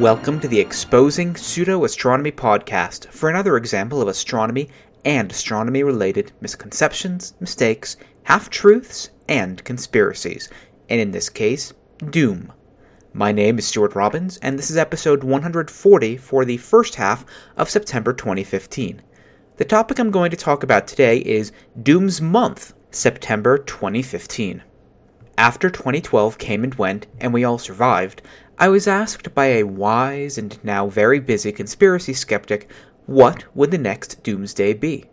Welcome to the Exposing Pseudo Astronomy podcast for another example of astronomy and astronomy related misconceptions, mistakes, half truths, and conspiracies, and in this case, doom. My name is Stuart Robbins, and this is episode 140 for the first half of September 2015. The topic I'm going to talk about today is Doom's Month, September 2015. After 2012 came and went, and we all survived, I was asked by a wise and now very busy conspiracy skeptic what would the next doomsday be.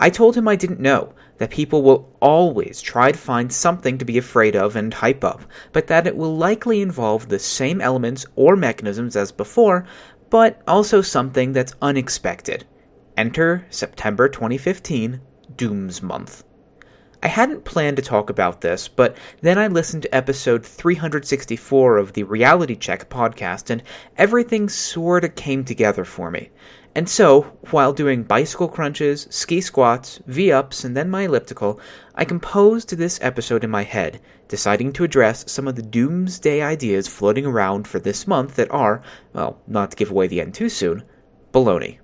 I told him I didn't know, that people will always try to find something to be afraid of and hype up, but that it will likely involve the same elements or mechanisms as before, but also something that's unexpected. Enter September 2015, Doom's Month. I hadn't planned to talk about this, but then I listened to episode 364 of the Reality Check podcast, and everything sorta came together for me. And so, while doing bicycle crunches, ski squats, V ups, and then my elliptical, I composed this episode in my head, deciding to address some of the doomsday ideas floating around for this month that are, well, not to give away the end too soon, baloney.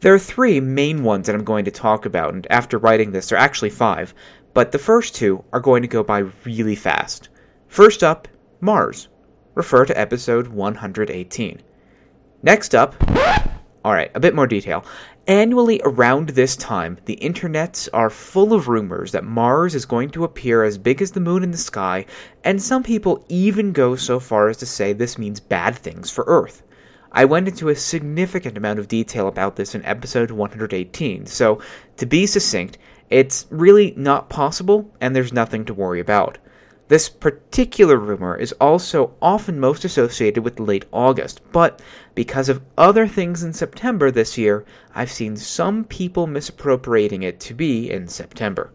There are three main ones that I'm going to talk about, and after writing this, there are actually five, but the first two are going to go by really fast. First up, Mars. Refer to episode 118. Next up, alright, a bit more detail. Annually around this time, the internets are full of rumors that Mars is going to appear as big as the moon in the sky, and some people even go so far as to say this means bad things for Earth. I went into a significant amount of detail about this in episode 118, so to be succinct, it's really not possible and there's nothing to worry about. This particular rumor is also often most associated with late August, but because of other things in September this year, I've seen some people misappropriating it to be in September.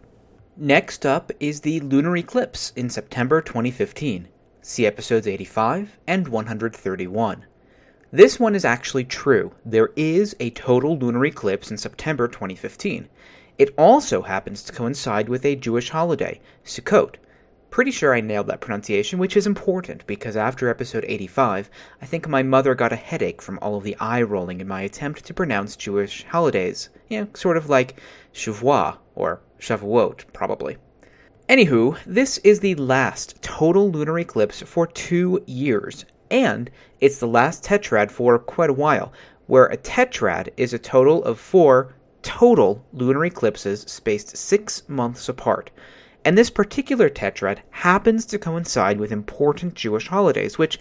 Next up is the lunar eclipse in September 2015. See episodes 85 and 131. This one is actually true. There is a total lunar eclipse in September 2015. It also happens to coincide with a Jewish holiday, Sukkot. Pretty sure I nailed that pronunciation, which is important because after episode 85, I think my mother got a headache from all of the eye rolling in my attempt to pronounce Jewish holidays. You know, sort of like Shavua, or Shavuot, probably. Anywho, this is the last total lunar eclipse for two years, and it's the last tetrad for quite a while, where a tetrad is a total of four total lunar eclipses spaced six months apart. And this particular tetrad happens to coincide with important Jewish holidays, which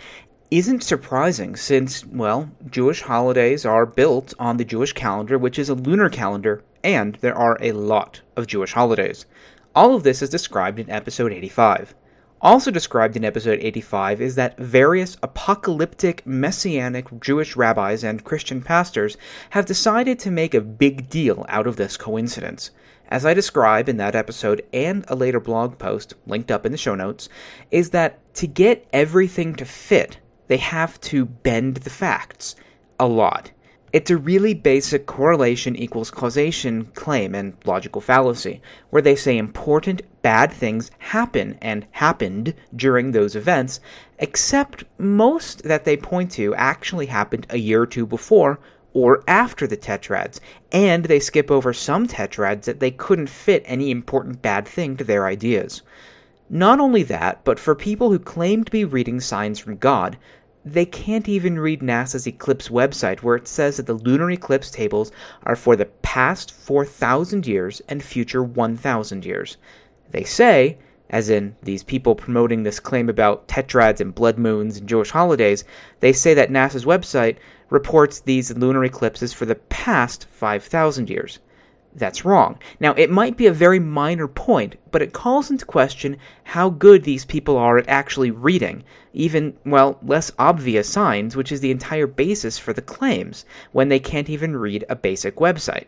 isn't surprising since, well, Jewish holidays are built on the Jewish calendar, which is a lunar calendar, and there are a lot of Jewish holidays. All of this is described in episode 85. Also described in episode 85 is that various apocalyptic messianic Jewish rabbis and Christian pastors have decided to make a big deal out of this coincidence. As I describe in that episode and a later blog post linked up in the show notes, is that to get everything to fit, they have to bend the facts a lot. It's a really basic correlation equals causation claim and logical fallacy, where they say important bad things happen and happened during those events, except most that they point to actually happened a year or two before or after the tetrads, and they skip over some tetrads that they couldn't fit any important bad thing to their ideas. Not only that, but for people who claim to be reading signs from God, they can't even read NASA's eclipse website where it says that the lunar eclipse tables are for the past 4,000 years and future 1,000 years. They say, as in these people promoting this claim about tetrads and blood moons and Jewish holidays, they say that NASA's website reports these lunar eclipses for the past 5,000 years. That's wrong. Now, it might be a very minor point, but it calls into question how good these people are at actually reading, even, well, less obvious signs, which is the entire basis for the claims, when they can't even read a basic website.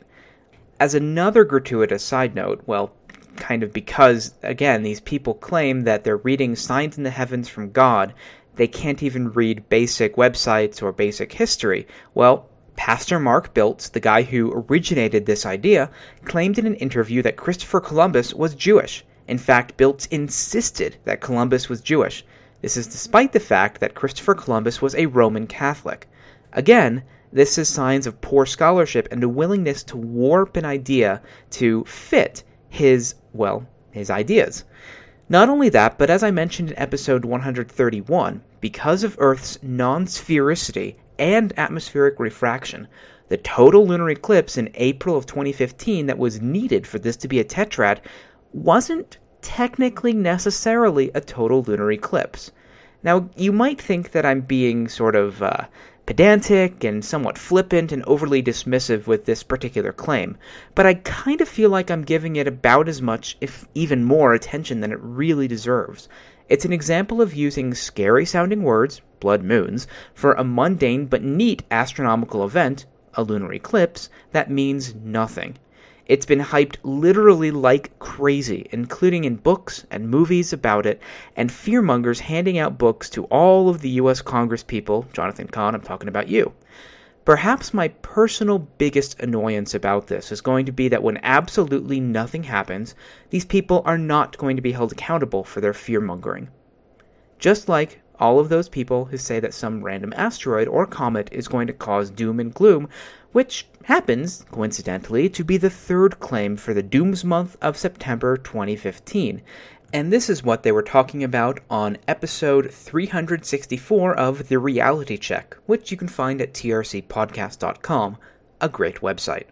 As another gratuitous side note, well, kind of because, again, these people claim that they're reading signs in the heavens from God, they can't even read basic websites or basic history. Well, Pastor Mark Biltz, the guy who originated this idea, claimed in an interview that Christopher Columbus was Jewish. In fact, Biltz insisted that Columbus was Jewish. This is despite the fact that Christopher Columbus was a Roman Catholic. Again, this is signs of poor scholarship and a willingness to warp an idea to fit his, well, his ideas. Not only that, but as I mentioned in episode 131, because of Earth's non sphericity and atmospheric refraction, the total lunar eclipse in April of 2015 that was needed for this to be a tetrad wasn't technically necessarily a total lunar eclipse. Now, you might think that I'm being sort of uh, pedantic and somewhat flippant and overly dismissive with this particular claim, but I kind of feel like I'm giving it about as much, if even more, attention than it really deserves. It's an example of using scary sounding words, blood moons, for a mundane but neat astronomical event, a lunar eclipse, that means nothing. It's been hyped literally like crazy, including in books and movies about it, and fearmongers handing out books to all of the US Congress people. Jonathan Cahn, I'm talking about you. Perhaps my personal biggest annoyance about this is going to be that when absolutely nothing happens, these people are not going to be held accountable for their fear mongering. Just like all of those people who say that some random asteroid or comet is going to cause doom and gloom, which happens, coincidentally, to be the third claim for the Dooms month of September 2015. And this is what they were talking about on episode 364 of The Reality Check, which you can find at trcpodcast.com, a great website.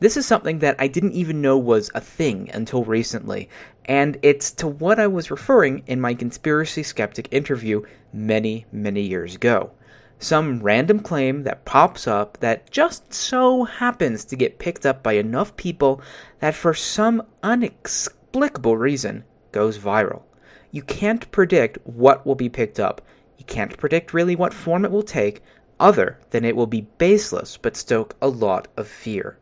This is something that I didn't even know was a thing until recently, and it's to what I was referring in my conspiracy skeptic interview many, many years ago. Some random claim that pops up that just so happens to get picked up by enough people that for some inexplicable reason goes viral. You can't predict what will be picked up. You can't predict really what form it will take, other than it will be baseless but stoke a lot of fear.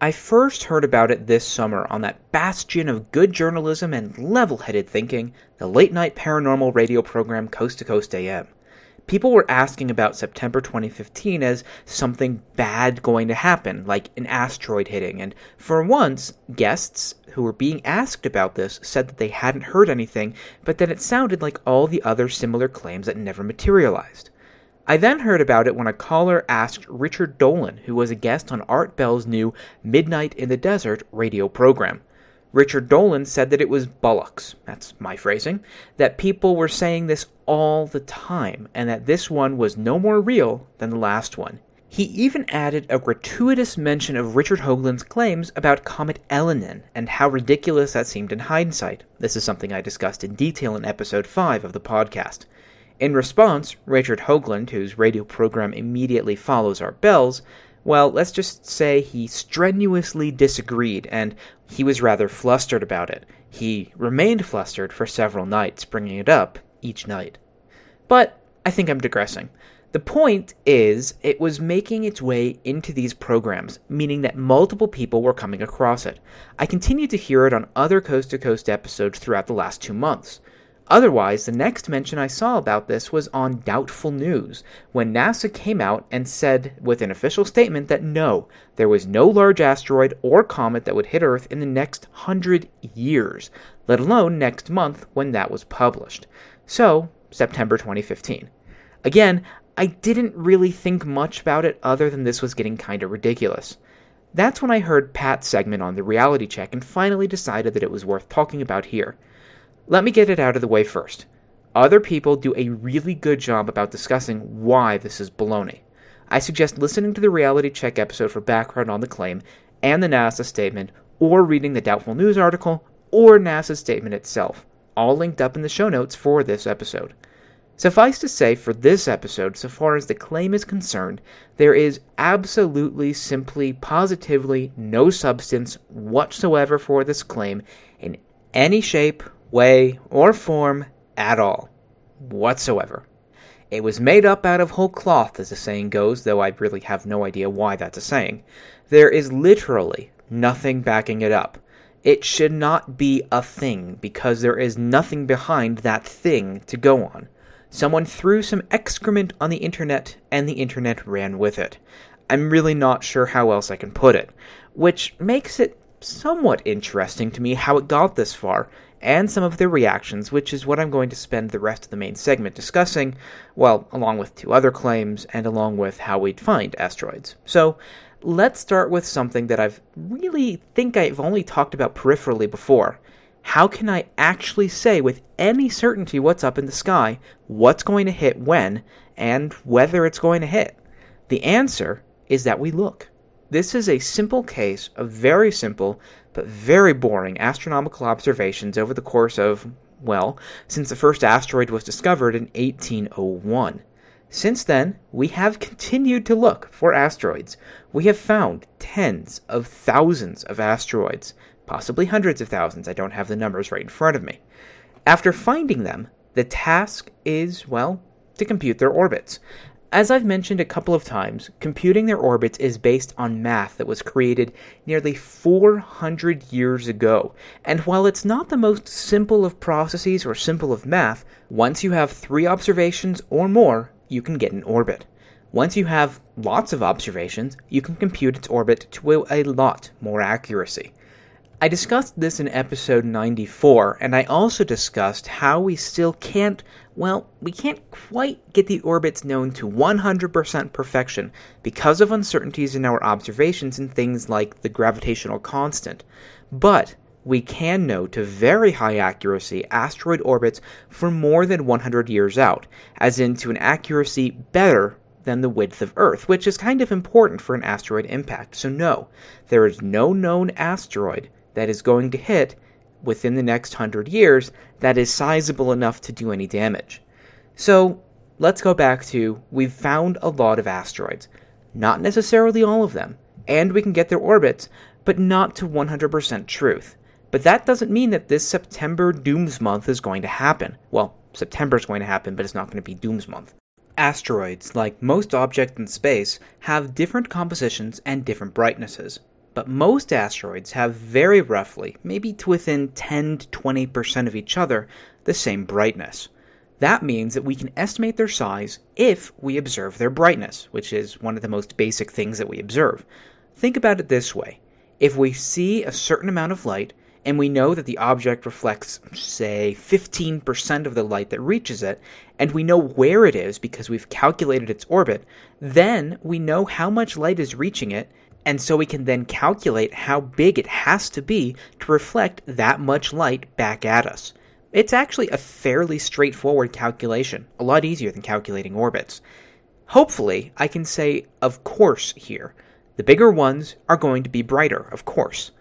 I first heard about it this summer on that bastion of good journalism and level headed thinking, the late night paranormal radio program Coast to Coast AM. People were asking about September 2015 as something bad going to happen, like an asteroid hitting, and for once, guests who were being asked about this said that they hadn't heard anything, but that it sounded like all the other similar claims that never materialized. I then heard about it when a caller asked Richard Dolan, who was a guest on Art Bell's new Midnight in the Desert radio program. Richard Dolan said that it was bollocks, that's my phrasing, that people were saying this all the time, and that this one was no more real than the last one. He even added a gratuitous mention of Richard Hoagland's claims about Comet Elenin and how ridiculous that seemed in hindsight. This is something I discussed in detail in episode 5 of the podcast. In response, Richard Hoagland, whose radio program immediately follows Art Bell's, well, let's just say he strenuously disagreed, and he was rather flustered about it. He remained flustered for several nights, bringing it up each night. But I think I'm digressing. The point is, it was making its way into these programs, meaning that multiple people were coming across it. I continued to hear it on other Coast to Coast episodes throughout the last two months. Otherwise, the next mention I saw about this was on Doubtful News, when NASA came out and said with an official statement that no, there was no large asteroid or comet that would hit Earth in the next hundred years, let alone next month when that was published. So, September 2015. Again, I didn't really think much about it other than this was getting kinda ridiculous. That's when I heard Pat's segment on the reality check and finally decided that it was worth talking about here. Let me get it out of the way first. Other people do a really good job about discussing why this is baloney. I suggest listening to the reality check episode for background on the claim and the NASA statement, or reading the Doubtful News article or NASA's statement itself, all linked up in the show notes for this episode. Suffice to say, for this episode, so far as the claim is concerned, there is absolutely, simply, positively no substance whatsoever for this claim in any shape way, or form at all, whatsoever. It was made up out of whole cloth, as the saying goes, though I really have no idea why that's a saying. There is literally nothing backing it up. It should not be a thing, because there is nothing behind that thing to go on. Someone threw some excrement on the internet, and the internet ran with it. I'm really not sure how else I can put it. Which makes it somewhat interesting to me how it got this far, and some of their reactions, which is what I'm going to spend the rest of the main segment discussing, well, along with two other claims and along with how we'd find asteroids. So, let's start with something that I've really think I've only talked about peripherally before. How can I actually say with any certainty what's up in the sky, what's going to hit when, and whether it's going to hit? The answer is that we look. This is a simple case of very simple but very boring astronomical observations over the course of, well, since the first asteroid was discovered in 1801. Since then, we have continued to look for asteroids. We have found tens of thousands of asteroids, possibly hundreds of thousands. I don't have the numbers right in front of me. After finding them, the task is, well, to compute their orbits. As I've mentioned a couple of times, computing their orbits is based on math that was created nearly 400 years ago. And while it's not the most simple of processes or simple of math, once you have three observations or more, you can get an orbit. Once you have lots of observations, you can compute its orbit to a lot more accuracy. I discussed this in episode 94, and I also discussed how we still can't, well, we can't quite get the orbits known to 100% perfection because of uncertainties in our observations in things like the gravitational constant. But we can know to very high accuracy asteroid orbits for more than 100 years out, as in to an accuracy better than the width of Earth, which is kind of important for an asteroid impact. So, no, there is no known asteroid that is going to hit within the next hundred years that is sizable enough to do any damage. So let's go back to we've found a lot of asteroids, not necessarily all of them, and we can get their orbits, but not to 100% truth. But that doesn't mean that this September Dooms Month is going to happen. Well, September is going to happen, but it's not going to be Dooms Month. Asteroids, like most objects in space, have different compositions and different brightnesses but most asteroids have very roughly, maybe to within 10 to 20% of each other, the same brightness. That means that we can estimate their size if we observe their brightness, which is one of the most basic things that we observe. Think about it this way if we see a certain amount of light, and we know that the object reflects, say, 15% of the light that reaches it, and we know where it is because we've calculated its orbit, then we know how much light is reaching it, and so we can then calculate how big it has to be to reflect that much light back at us. It's actually a fairly straightforward calculation, a lot easier than calculating orbits. Hopefully, I can say of course here. The bigger ones are going to be brighter, of course,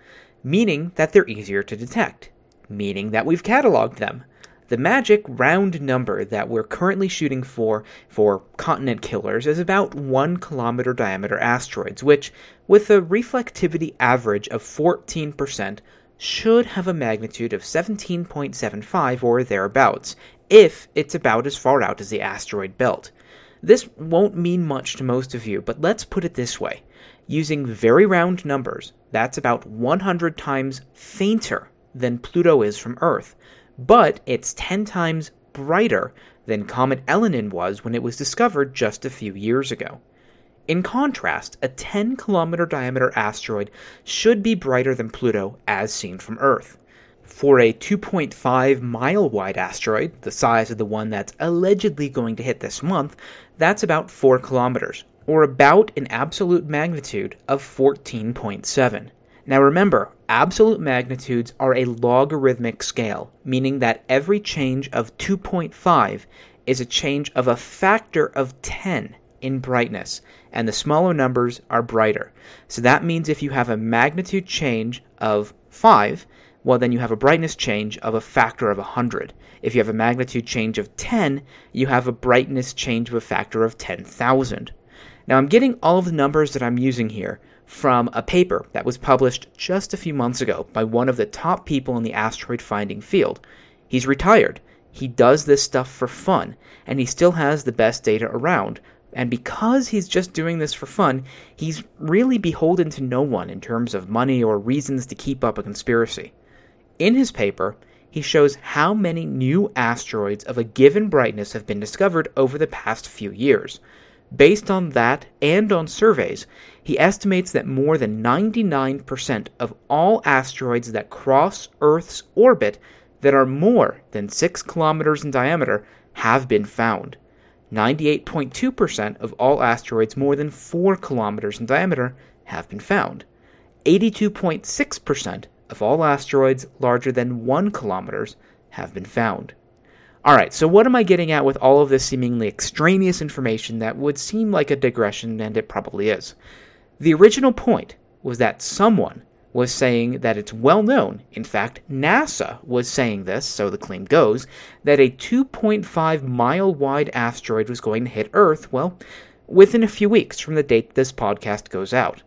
meaning that they're easier to detect, meaning that we've cataloged them. The magic round number that we're currently shooting for for continent killers is about 1 kilometer diameter asteroids, which, with a reflectivity average of 14%, should have a magnitude of 17.75 or thereabouts, if it's about as far out as the asteroid belt. This won't mean much to most of you, but let's put it this way. Using very round numbers, that's about 100 times fainter than Pluto is from Earth but it's 10 times brighter than Comet Elenin was when it was discovered just a few years ago. In contrast, a 10 kilometer diameter asteroid should be brighter than Pluto as seen from Earth. For a 2.5 mile wide asteroid, the size of the one that's allegedly going to hit this month, that's about 4 kilometers, or about an absolute magnitude of 14.7. Now remember, absolute magnitudes are a logarithmic scale, meaning that every change of 2.5 is a change of a factor of 10 in brightness, and the smaller numbers are brighter. So that means if you have a magnitude change of 5, well, then you have a brightness change of a factor of 100. If you have a magnitude change of 10, you have a brightness change of a factor of 10,000. Now, I'm getting all of the numbers that I'm using here from a paper that was published just a few months ago by one of the top people in the asteroid finding field. He's retired. He does this stuff for fun, and he still has the best data around. And because he's just doing this for fun, he's really beholden to no one in terms of money or reasons to keep up a conspiracy. In his paper, he shows how many new asteroids of a given brightness have been discovered over the past few years. Based on that and on surveys, he estimates that more than 99% of all asteroids that cross Earth's orbit that are more than 6 kilometers in diameter have been found. 98.2% of all asteroids more than 4 kilometers in diameter have been found. 82.6% of all asteroids larger than 1 kilometers have been found. Alright, so what am I getting at with all of this seemingly extraneous information that would seem like a digression, and it probably is? The original point was that someone was saying that it's well known, in fact, NASA was saying this, so the claim goes, that a 2.5 mile wide asteroid was going to hit Earth, well, within a few weeks from the date this podcast goes out.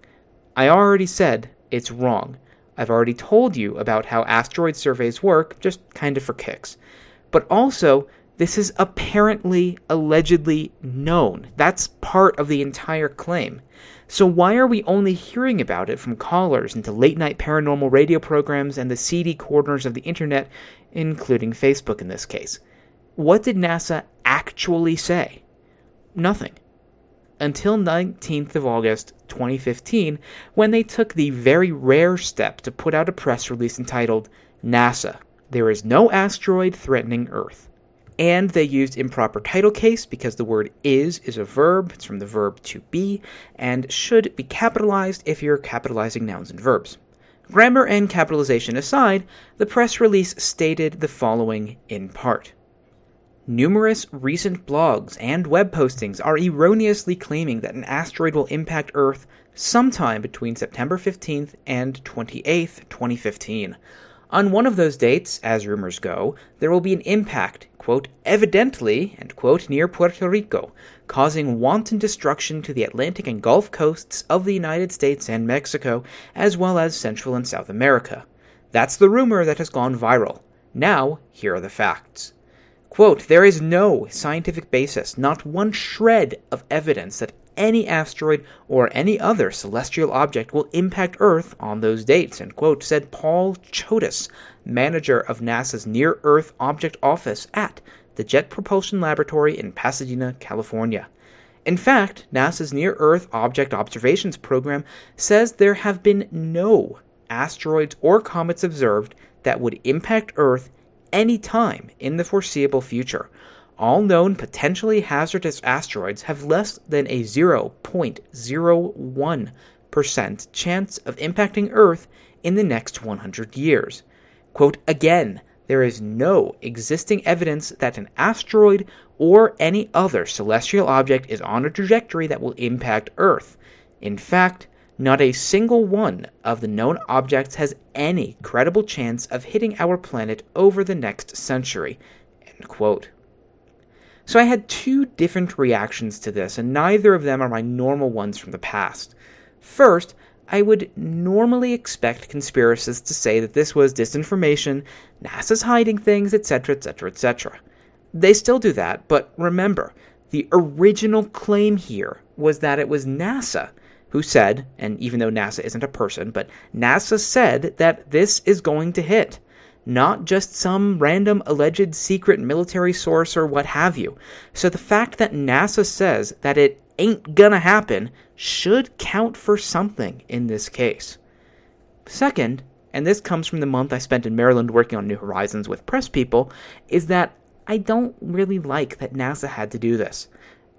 I already said it's wrong. I've already told you about how asteroid surveys work, just kind of for kicks. But also, this is apparently, allegedly known. That's part of the entire claim. So why are we only hearing about it from callers into late night paranormal radio programs and the seedy corners of the internet, including Facebook in this case? What did NASA actually say? Nothing. Until 19th of August 2015, when they took the very rare step to put out a press release entitled NASA, There is no asteroid threatening Earth and they used improper title case because the word is is a verb. It's from the verb to be and should be capitalized if you're capitalizing nouns and verbs. Grammar and capitalization aside, the press release stated the following in part. Numerous recent blogs and web postings are erroneously claiming that an asteroid will impact Earth sometime between September 15th and 28th, 2015. On one of those dates, as rumors go, there will be an impact, quote, evidently, end quote, near Puerto Rico, causing wanton destruction to the Atlantic and Gulf coasts of the United States and Mexico, as well as Central and South America. That's the rumor that has gone viral. Now, here are the facts. Quote, there is no scientific basis, not one shred of evidence that any asteroid or any other celestial object will impact Earth on those dates, end quote, said Paul Chodas, manager of NASA's Near Earth Object Office at the Jet Propulsion Laboratory in Pasadena, California. In fact, NASA's Near Earth Object Observations Program says there have been no asteroids or comets observed that would impact Earth any time in the foreseeable future all known potentially hazardous asteroids have less than a 0.01% chance of impacting Earth in the next 100 years. Quote, again, there is no existing evidence that an asteroid or any other celestial object is on a trajectory that will impact Earth. In fact, not a single one of the known objects has any credible chance of hitting our planet over the next century. End quote. So I had two different reactions to this, and neither of them are my normal ones from the past. First, I would normally expect conspiracists to say that this was disinformation, NASA's hiding things, etc., etc., etc. They still do that, but remember, the original claim here was that it was NASA who said, and even though NASA isn't a person, but NASA said that this is going to hit not just some random alleged secret military source or what have you. So the fact that NASA says that it ain't gonna happen should count for something in this case. Second, and this comes from the month I spent in Maryland working on New Horizons with press people, is that I don't really like that NASA had to do this.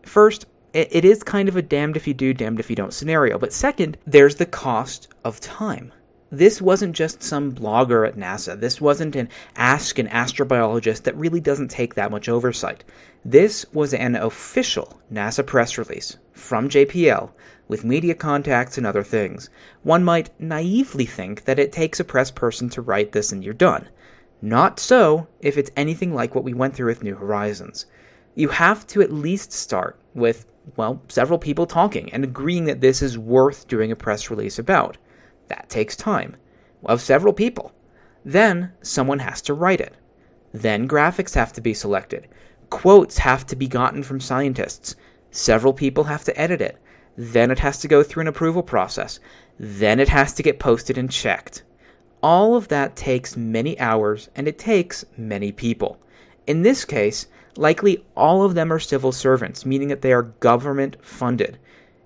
First, it is kind of a damned if you do, damned if you don't scenario. But second, there's the cost of time this wasn't just some blogger at NASA. This wasn't an ask an astrobiologist that really doesn't take that much oversight. This was an official NASA press release from JPL with media contacts and other things. One might naively think that it takes a press person to write this and you're done. Not so if it's anything like what we went through with New Horizons. You have to at least start with, well, several people talking and agreeing that this is worth doing a press release about. That takes time of several people. Then someone has to write it. Then graphics have to be selected. Quotes have to be gotten from scientists. Several people have to edit it. Then it has to go through an approval process. Then it has to get posted and checked. All of that takes many hours and it takes many people. In this case, likely all of them are civil servants, meaning that they are government funded.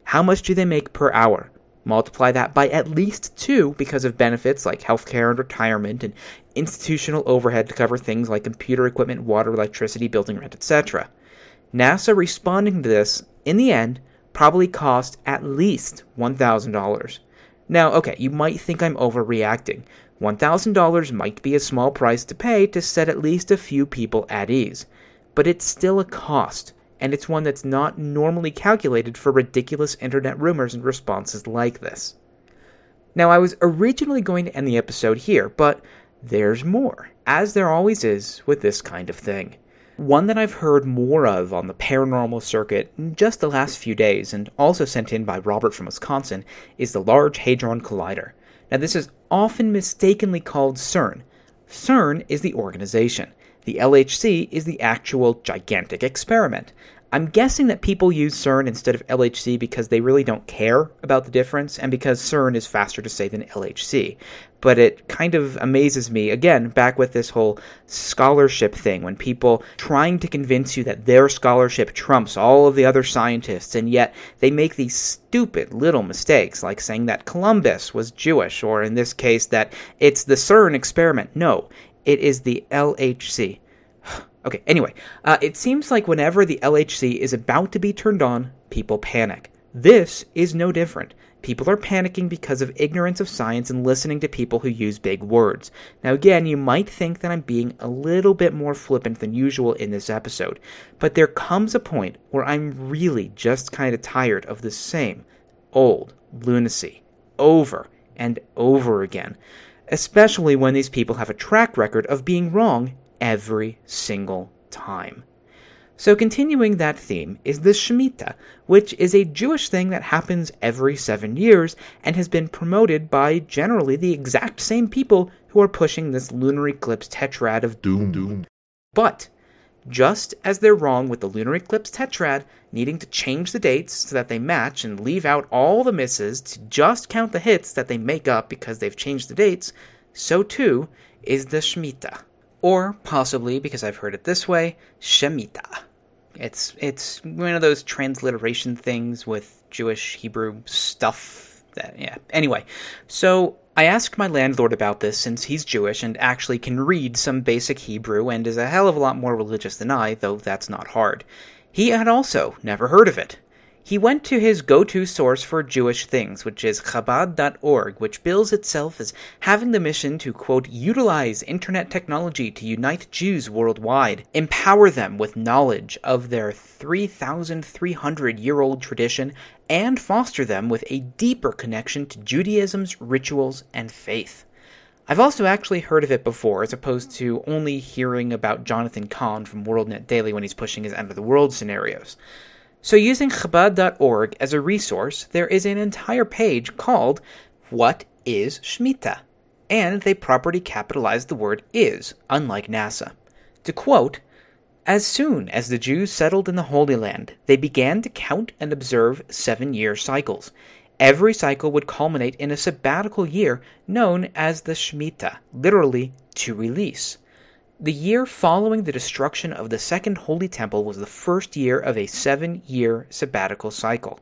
How much do they make per hour? Multiply that by at least two because of benefits like healthcare and retirement and institutional overhead to cover things like computer equipment, water, electricity, building rent, etc. NASA responding to this, in the end, probably cost at least $1,000. Now, okay, you might think I'm overreacting. $1,000 might be a small price to pay to set at least a few people at ease, but it's still a cost, and it's one that's not normally calculated for ridiculous internet rumors and responses like this. Now, I was originally going to end the episode here, but there's more, as there always is with this kind of thing. One that I've heard more of on the paranormal circuit in just the last few days, and also sent in by Robert from Wisconsin, is the Large Hadron Collider. Now, this is often mistakenly called CERN. CERN is the organization. The LHC is the actual gigantic experiment. I'm guessing that people use CERN instead of LHC because they really don't care about the difference and because CERN is faster to say than LHC. But it kind of amazes me, again, back with this whole scholarship thing, when people trying to convince you that their scholarship trumps all of the other scientists, and yet they make these stupid little mistakes, like saying that Columbus was Jewish, or in this case, that it's the CERN experiment. No, it is the LHC. Okay, anyway, uh, it seems like whenever the LHC is about to be turned on, people panic. This is no different. People are panicking because of ignorance of science and listening to people who use big words. Now, again, you might think that I'm being a little bit more flippant than usual in this episode, but there comes a point where I'm really just kind of tired of the same old lunacy over and over again, especially when these people have a track record of being wrong every single time. So, continuing that theme is the Shemitah, which is a Jewish thing that happens every seven years and has been promoted by generally the exact same people who are pushing this lunar eclipse tetrad of doom. doom. But, just as they're wrong with the lunar eclipse tetrad needing to change the dates so that they match and leave out all the misses to just count the hits that they make up because they've changed the dates, so too is the Shemitah or possibly because I've heard it this way, Shemitah. It's it's one of those transliteration things with Jewish Hebrew stuff. That yeah. Anyway, so I asked my landlord about this since he's Jewish and actually can read some basic Hebrew and is a hell of a lot more religious than I, though that's not hard. He had also never heard of it. He went to his go to source for Jewish things, which is Chabad.org, which bills itself as having the mission to, quote, utilize internet technology to unite Jews worldwide, empower them with knowledge of their 3,300 year old tradition, and foster them with a deeper connection to Judaism's rituals and faith. I've also actually heard of it before, as opposed to only hearing about Jonathan Cahn from WorldNet Daily when he's pushing his end of the world scenarios. So, using Chabad.org as a resource, there is an entire page called What is Shemitah? And they properly capitalize the word is, unlike NASA. To quote, as soon as the Jews settled in the Holy Land, they began to count and observe seven year cycles. Every cycle would culminate in a sabbatical year known as the Shemitah, literally to release. The year following the destruction of the Second Holy Temple was the first year of a seven year sabbatical cycle.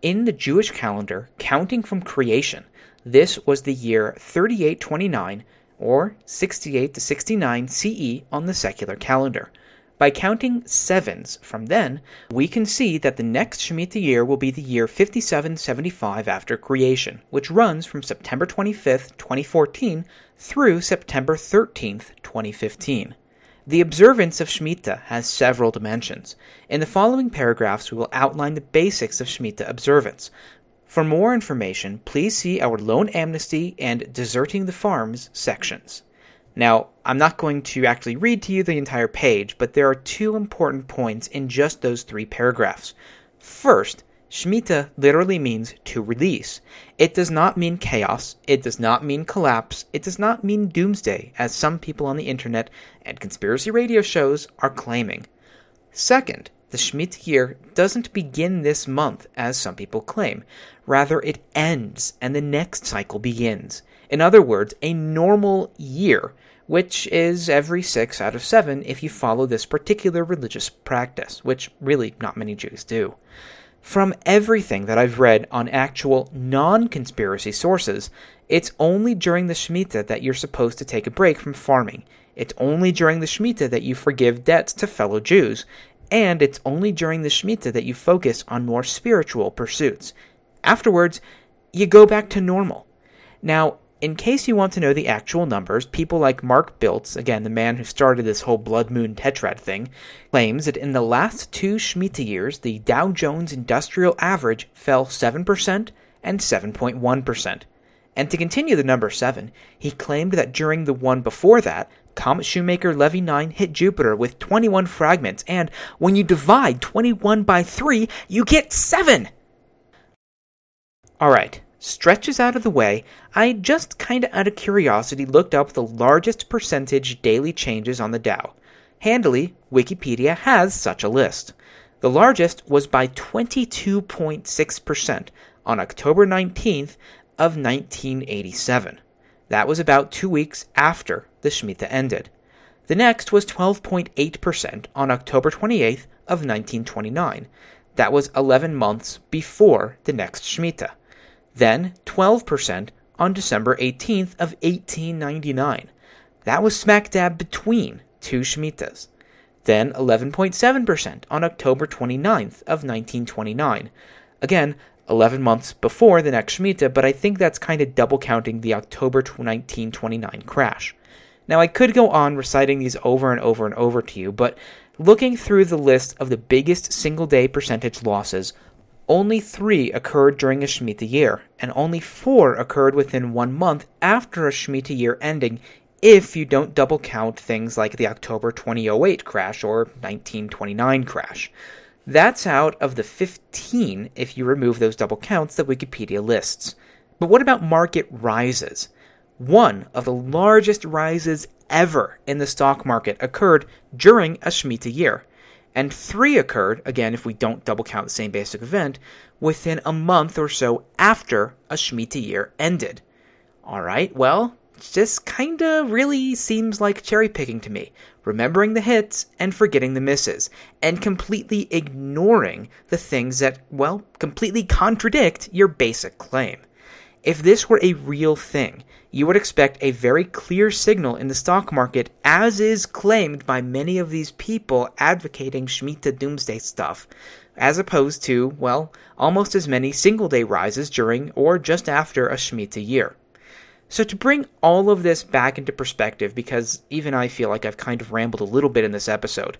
In the Jewish calendar, counting from creation, this was the year 3829 or 68 to 69 CE on the secular calendar. By counting sevens from then, we can see that the next Shemitah year will be the year 5775 after creation, which runs from September 25th, 2014 through September 13th, 2015. The observance of Shemitah has several dimensions. In the following paragraphs, we will outline the basics of Shemitah observance. For more information, please see our Loan Amnesty and Deserting the Farms sections. Now, I'm not going to actually read to you the entire page, but there are two important points in just those three paragraphs. First, Shemitah literally means to release. It does not mean chaos. It does not mean collapse. It does not mean doomsday, as some people on the internet and conspiracy radio shows are claiming. Second, the Shemitah year doesn't begin this month, as some people claim. Rather, it ends and the next cycle begins. In other words, a normal year, which is every six out of seven if you follow this particular religious practice, which really not many Jews do. From everything that I've read on actual non conspiracy sources, it's only during the Shemitah that you're supposed to take a break from farming. It's only during the Shemitah that you forgive debts to fellow Jews. And it's only during the Shemitah that you focus on more spiritual pursuits. Afterwards, you go back to normal. Now, in case you want to know the actual numbers, people like Mark Biltz, again, the man who started this whole blood moon tetrad thing, claims that in the last two Shemitah years, the Dow Jones Industrial Average fell 7% and 7.1%. And to continue the number 7, he claimed that during the one before that, Comet Shoemaker Levy 9 hit Jupiter with 21 fragments, and when you divide 21 by 3, you get 7! Alright, stretches out of the way, I just kinda out of curiosity looked up the largest percentage daily changes on the Dow. Handily, Wikipedia has such a list. The largest was by 22.6% on October 19th of 1987. That was about two weeks after the Shemitah ended. The next was 12.8% on October 28th of 1929. That was 11 months before the next Shemitah then 12% on December 18th of 1899. That was smack dab between two Shemitahs. Then 11.7% on October 29th of 1929. Again, 11 months before the next Shemitah, but I think that's kind of double counting the October 1929 crash. Now, I could go on reciting these over and over and over to you, but looking through the list of the biggest single day percentage losses, only three occurred during a Shemitah year, and only four occurred within one month after a Shemitah year ending, if you don't double count things like the October 2008 crash or 1929 crash. That's out of the 15 if you remove those double counts that Wikipedia lists. But what about market rises? One of the largest rises ever in the stock market occurred during a Shemitah year and three occurred, again, if we don't double count the same basic event, within a month or so after a Shemitah year ended. Alright, well, this kinda really seems like cherry picking to me, remembering the hits and forgetting the misses, and completely ignoring the things that, well, completely contradict your basic claim. If this were a real thing, you would expect a very clear signal in the stock market, as is claimed by many of these people advocating Shemitah doomsday stuff, as opposed to, well, almost as many single day rises during or just after a Shemitah year. So, to bring all of this back into perspective, because even I feel like I've kind of rambled a little bit in this episode,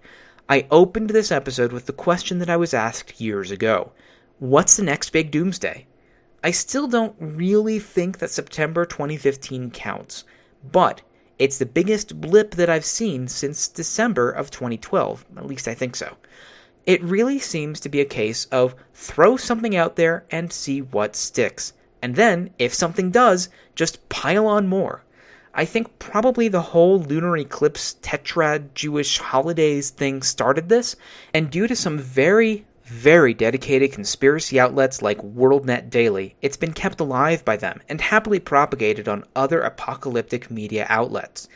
I opened this episode with the question that I was asked years ago What's the next big doomsday? I still don't really think that September 2015 counts, but it's the biggest blip that I've seen since December of 2012. At least I think so. It really seems to be a case of throw something out there and see what sticks. And then, if something does, just pile on more. I think probably the whole lunar eclipse tetrad Jewish holidays thing started this, and due to some very, very dedicated conspiracy outlets like WorldNet Daily, it's been kept alive by them and happily propagated on other apocalyptic media outlets.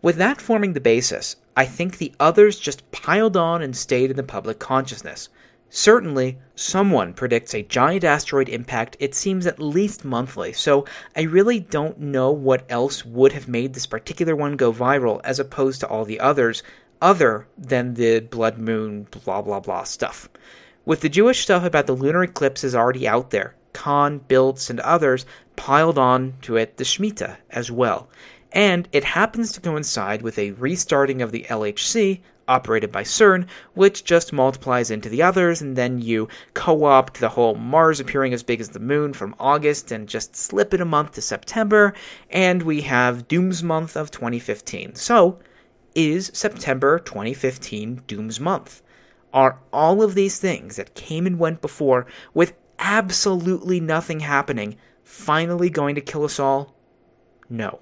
With that forming the basis, I think the others just piled on and stayed in the public consciousness. Certainly, someone predicts a giant asteroid impact, it seems at least monthly, so I really don't know what else would have made this particular one go viral as opposed to all the others, other than the blood moon blah blah blah stuff. With the Jewish stuff about the lunar eclipses already out there, Cahn, Biltz, and others piled on to it the Shemitah as well. And it happens to coincide with a restarting of the LHC, operated by CERN, which just multiplies into the others, and then you co opt the whole Mars appearing as big as the moon from August and just slip it a month to September, and we have Doom's month of 2015. So, is September 2015 Doom's month? Are all of these things that came and went before, with absolutely nothing happening, finally going to kill us all? No.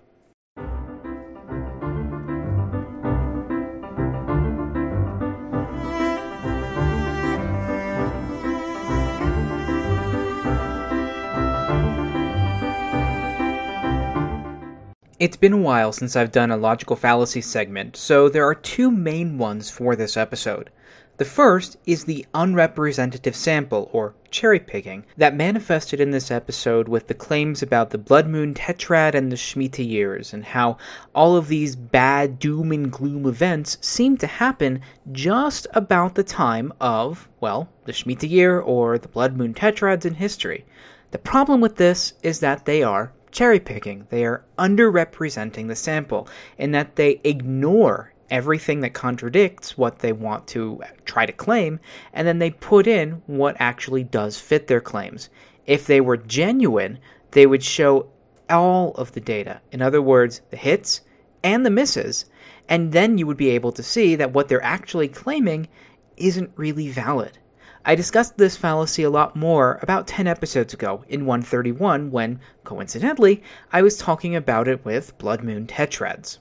It's been a while since I've done a logical fallacy segment, so there are two main ones for this episode. The first is the unrepresentative sample, or cherry picking, that manifested in this episode with the claims about the Blood Moon Tetrad and the Shemitah years, and how all of these bad doom and gloom events seem to happen just about the time of, well, the Shemitah year or the Blood Moon Tetrads in history. The problem with this is that they are cherry picking. They are underrepresenting the sample in that they ignore everything that contradicts what they want to try to claim, and then they put in what actually does fit their claims. If they were genuine, they would show all of the data. In other words, the hits and the misses, and then you would be able to see that what they're actually claiming isn't really valid. I discussed this fallacy a lot more about 10 episodes ago in 131 when, coincidentally, I was talking about it with Blood Moon Tetrads.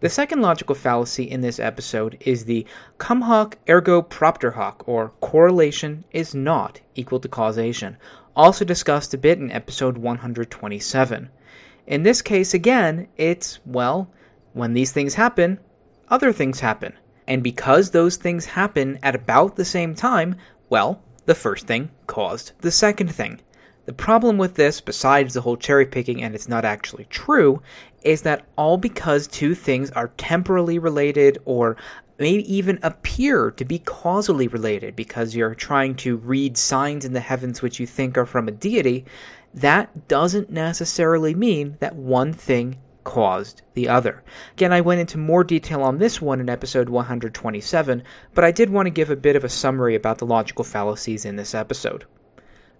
The second logical fallacy in this episode is the cum hoc ergo propter hoc, or correlation is not equal to causation, also discussed a bit in episode 127. In this case, again, it's, well, when these things happen, other things happen. And because those things happen at about the same time, well, the first thing caused the second thing. The problem with this, besides the whole cherry picking and it's not actually true, is that all because two things are temporally related or may even appear to be causally related because you're trying to read signs in the heavens which you think are from a deity, that doesn't necessarily mean that one thing caused the other. Again, I went into more detail on this one in episode 127, but I did want to give a bit of a summary about the logical fallacies in this episode.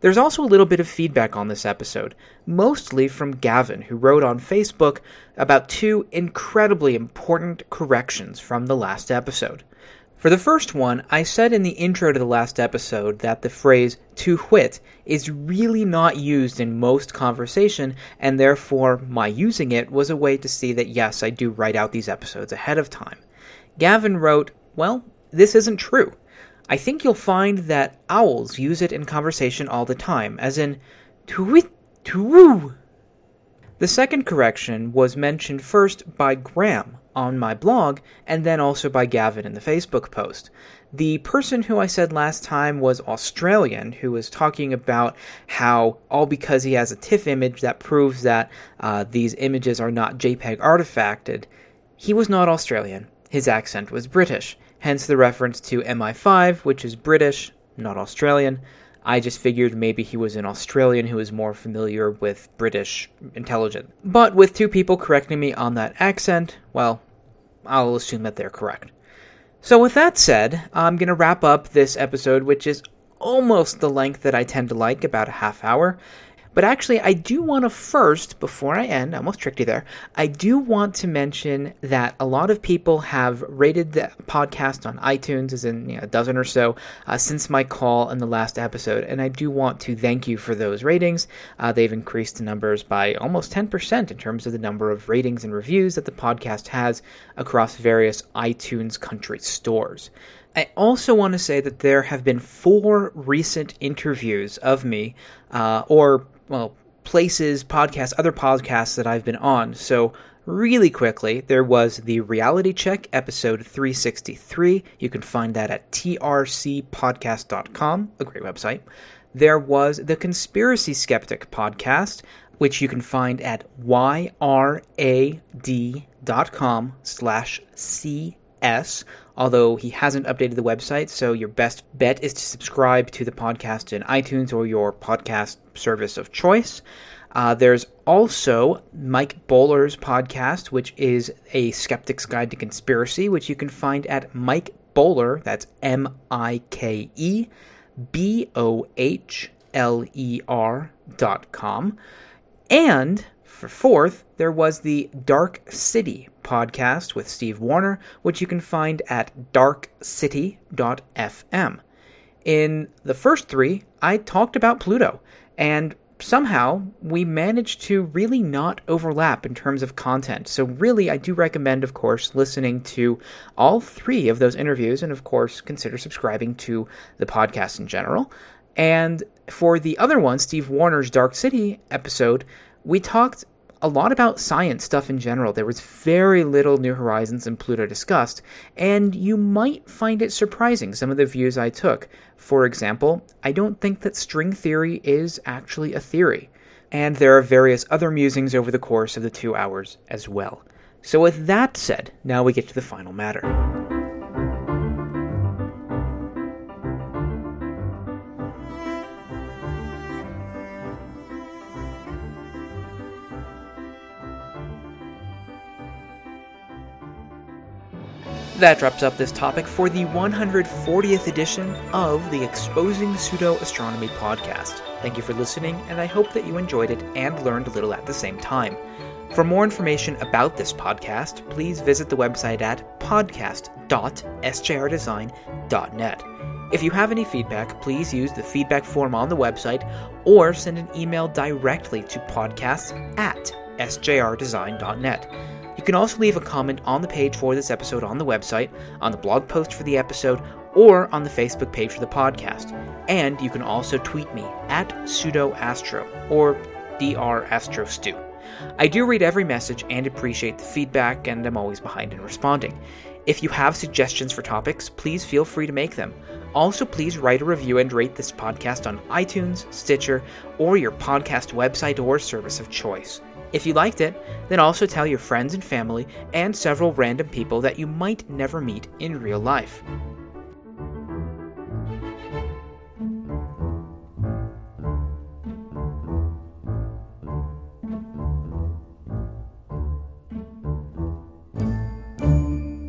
There's also a little bit of feedback on this episode, mostly from Gavin, who wrote on Facebook about two incredibly important corrections from the last episode. For the first one, I said in the intro to the last episode that the phrase to wit is really not used in most conversation, and therefore my using it was a way to see that yes, I do write out these episodes ahead of time. Gavin wrote, Well, this isn't true. I think you'll find that owls use it in conversation all the time, as in to to The second correction was mentioned first by Graham on my blog, and then also by Gavin in the Facebook post. The person who I said last time was Australian, who was talking about how all because he has a TIFF image that proves that uh, these images are not JPEG artifacted. He was not Australian. His accent was British hence the reference to MI5, which is British, not Australian. I just figured maybe he was an Australian who was more familiar with British intelligence. But with two people correcting me on that accent, well, I'll assume that they're correct. So, with that said, I'm going to wrap up this episode, which is almost the length that I tend to like, about a half hour. But actually, I do want to first, before I end, I almost tricked you there, I do want to mention that a lot of people have rated the podcast on iTunes, as in you know, a dozen or so, uh, since my call in the last episode. And I do want to thank you for those ratings. Uh, they've increased the numbers by almost 10% in terms of the number of ratings and reviews that the podcast has across various iTunes country stores. I also want to say that there have been four recent interviews of me, uh, or well, places, podcasts, other podcasts that I've been on. So, really quickly, there was the Reality Check episode 363. You can find that at trcpodcast.com, a great website. There was the Conspiracy Skeptic podcast, which you can find at yrad.com slash cs although he hasn't updated the website. So your best bet is to subscribe to the podcast in iTunes or your podcast service of choice. Uh, there's also Mike Bohler's podcast, which is a skeptic's guide to conspiracy, which you can find at Mike Bohler. That's M I K E B O H L E R dot com. And for fourth, there was the Dark City podcast with Steve Warner, which you can find at darkcity.fm. In the first three, I talked about Pluto, and somehow we managed to really not overlap in terms of content. So, really, I do recommend, of course, listening to all three of those interviews, and of course, consider subscribing to the podcast in general. And for the other one, Steve Warner's Dark City episode, we talked a lot about science stuff in general. There was very little New Horizons and Pluto discussed, and you might find it surprising some of the views I took. For example, I don't think that string theory is actually a theory. And there are various other musings over the course of the two hours as well. So, with that said, now we get to the final matter. That wraps up this topic for the 140th edition of the Exposing Pseudo Astronomy podcast. Thank you for listening, and I hope that you enjoyed it and learned a little at the same time. For more information about this podcast, please visit the website at podcast.sjrdesign.net. If you have any feedback, please use the feedback form on the website or send an email directly to podcasts at sjrdesign.net. You can also leave a comment on the page for this episode on the website, on the blog post for the episode, or on the Facebook page for the podcast. And you can also tweet me at pseudoastro or drastrostu. I do read every message and appreciate the feedback, and I'm always behind in responding. If you have suggestions for topics, please feel free to make them. Also, please write a review and rate this podcast on iTunes, Stitcher, or your podcast website or service of choice. If you liked it, then also tell your friends and family and several random people that you might never meet in real life.